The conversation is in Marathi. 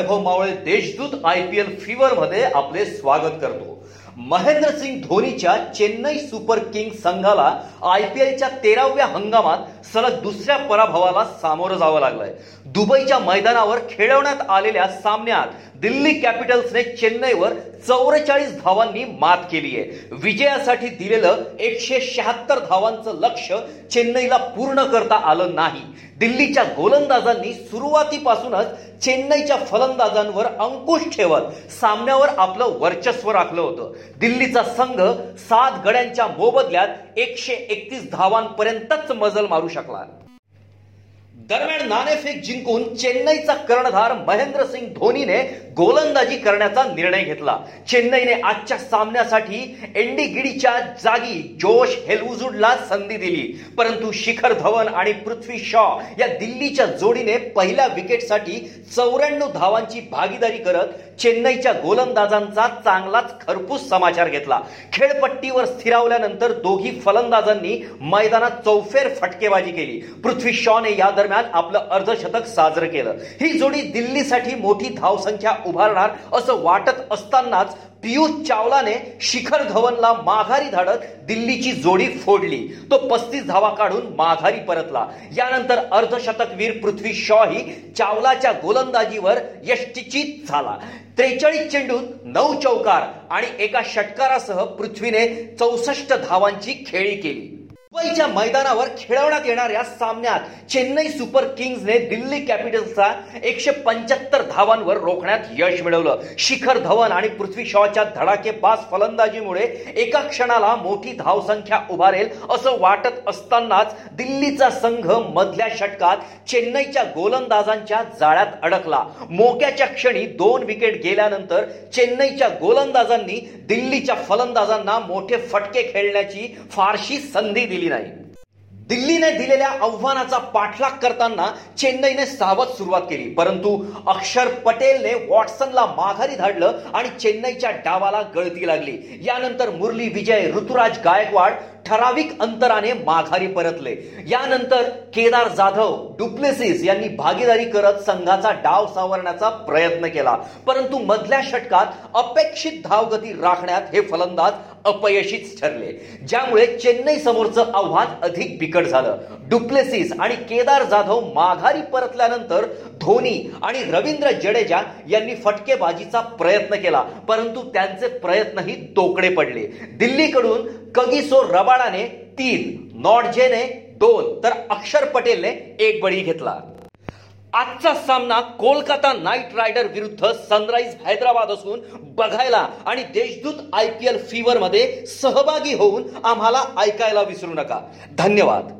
Vaibhav Mawale Deshdoot I P L fever मध्ये आपले स्वागत करतो. महेंद्रसिंग धोनीच्या चेन्नई सुपर किंग संघाला आय पी एलच्या तेराव्या हंगामात सलग दुसऱ्या पराभवाला सामोरं जावं लागलंय. दुबईच्या मैदानावर खेळवण्यात आलेल्या सामन्यात दिल्ली कॅपिटल्सने चेन्नईवर चौवेचाळीस धावांनी मात केली आहे. विजयासाठी दिलेलं एकशे शहात्तर धावांचं लक्ष चेन्नईला पूर्ण करता आलं नाही. दिल्लीच्या गोलंदाजांनी सुरुवातीपासूनच चेन्नईच्या फलंदाजांवर अंकुश ठेवत सामन्यावर आपलं वर्चस्व राखलं होतं. दिल्लीचा संघ सात गड्यांच्या मोबदल्यात एकशे एकतीस धावांपर्यंतच मजल मारू शकला. दरम्यान नाणेफेक जिंकून चेन्नईचा कर्णधार महेंद्रसिंग धोनीने गोलंदाजी करण्याचा निर्णय घेतला. चेन्नईने आजच्या सामन्यासाठी एंडी गिडीच्या जागी जोश हेलउजुडला संधी दिली. परंतु शिखर धवन आणि पृथ्वी शॉ या दिल्लीच्या जोडीने पहिल्या विकेटसाठी चौऱ्याण्णव धावांची भागीदारी करत चेन्नईच्या गोलंदाजांचा चांगलाच खरपूस समाचार घेतला. खेळपट्टीवर स्थिरावल्यानंतर दोघी फलंदाजांनी मैदानात चौफेर फटकेबाजी केली. पृथ्वी शॉने या दरम्यान आपलं अर्धशतक साजरं केलं. ही जोडी दिल्लीसाठी मोठी धावसंख्या उभारणार असं वाटत असतानाच पियुष चावलाने शिखर धवनला माघारी धाडत दिल्लीची जोडी फोडली. तो पस्तीस धावा काढून माघारी परतला. यानंतर अर्धशतकवीर पृथ्वी शॉ ही चावलाच्या गोलंदाजीवर यष्टीचित झाला. त्रेचाळीस चेंडूत नऊ चौकार आणि एका षटकारासह पृथ्वीने चौसष्ट धावांची खेळी केली. मुंबईच्या मैदानावर खेळवण्यात येणाऱ्या सामन्यात चेन्नई सुपर किंग्सने दिल्ली कॅपिटल्सचा एकशे पंच्याहत्तर धावांवर रोखण्यात यश मिळवलं. शिखर धवन आणि पृथ्वी शॉच्या धडाकेबाज फलंदाजीमुळे एका क्षणाला मोठी धावसंख्या उभारेल असं वाटत असतानाच दिल्लीचा संघ मधल्या षटकात चेन्नईच्या गोलंदाजांच्या जाळ्यात अडकला. मोक्याच्या क्षणी दोन विकेट गेल्यानंतर चेन्नईच्या गोलंदाजांनी दिल्लीच्या फलंदाजांना मोठे फटके खेळण्याची फारशी संधी दिली. केली नाही. दिल्लीने दिलेल्या आव्हानाचा पाठलाग करताना चेन्नईने सावध सुरुवात केली. परंतु अक्षर पटेलने वॉटसनला माघारी धाडलं आणि चेन्नईच्या डावाला गळती लागली. यानंतर मुरली विजय ऋतुराज गायकवाड ठराविक अंतराने माघारी परतले. यानंतर केदार जाधव डुप्लेसिस यांनी भागीदारी करत संघाचा डाव सावरण्याचा प्रयत्न केला. परंतु मधल्या षटकात अपेक्षित धावगती राखण्यात हे फलंदाज अपयशीच ठरले. ज्यामुळे चेन्नई समोरचं आव्हान अधिक बिकट झालं. डुप्लेसिस आणि केदार जाधव माघारी परतल्यानंतर धोनी आणि रवींद्र जडेजा यांनी फटकेबाजीचा प्रयत्न केला परंतु त्यांचे प्रयत्नही तोकडे पडले. दिल्लीकडून कगिसो रबाडाने तीन नॉर्जेने दोन तर अक्षर पटेलने एक बळी घेतला. आजचा सामना कोलकाता नाईट रायडर विरुद्ध सनराईज हैदराबाद असून बघायला आणि Deshdoot I P L fever मध्ये सहभागी होऊन आम्हाला ऐकायला विसरू नका. धन्यवाद.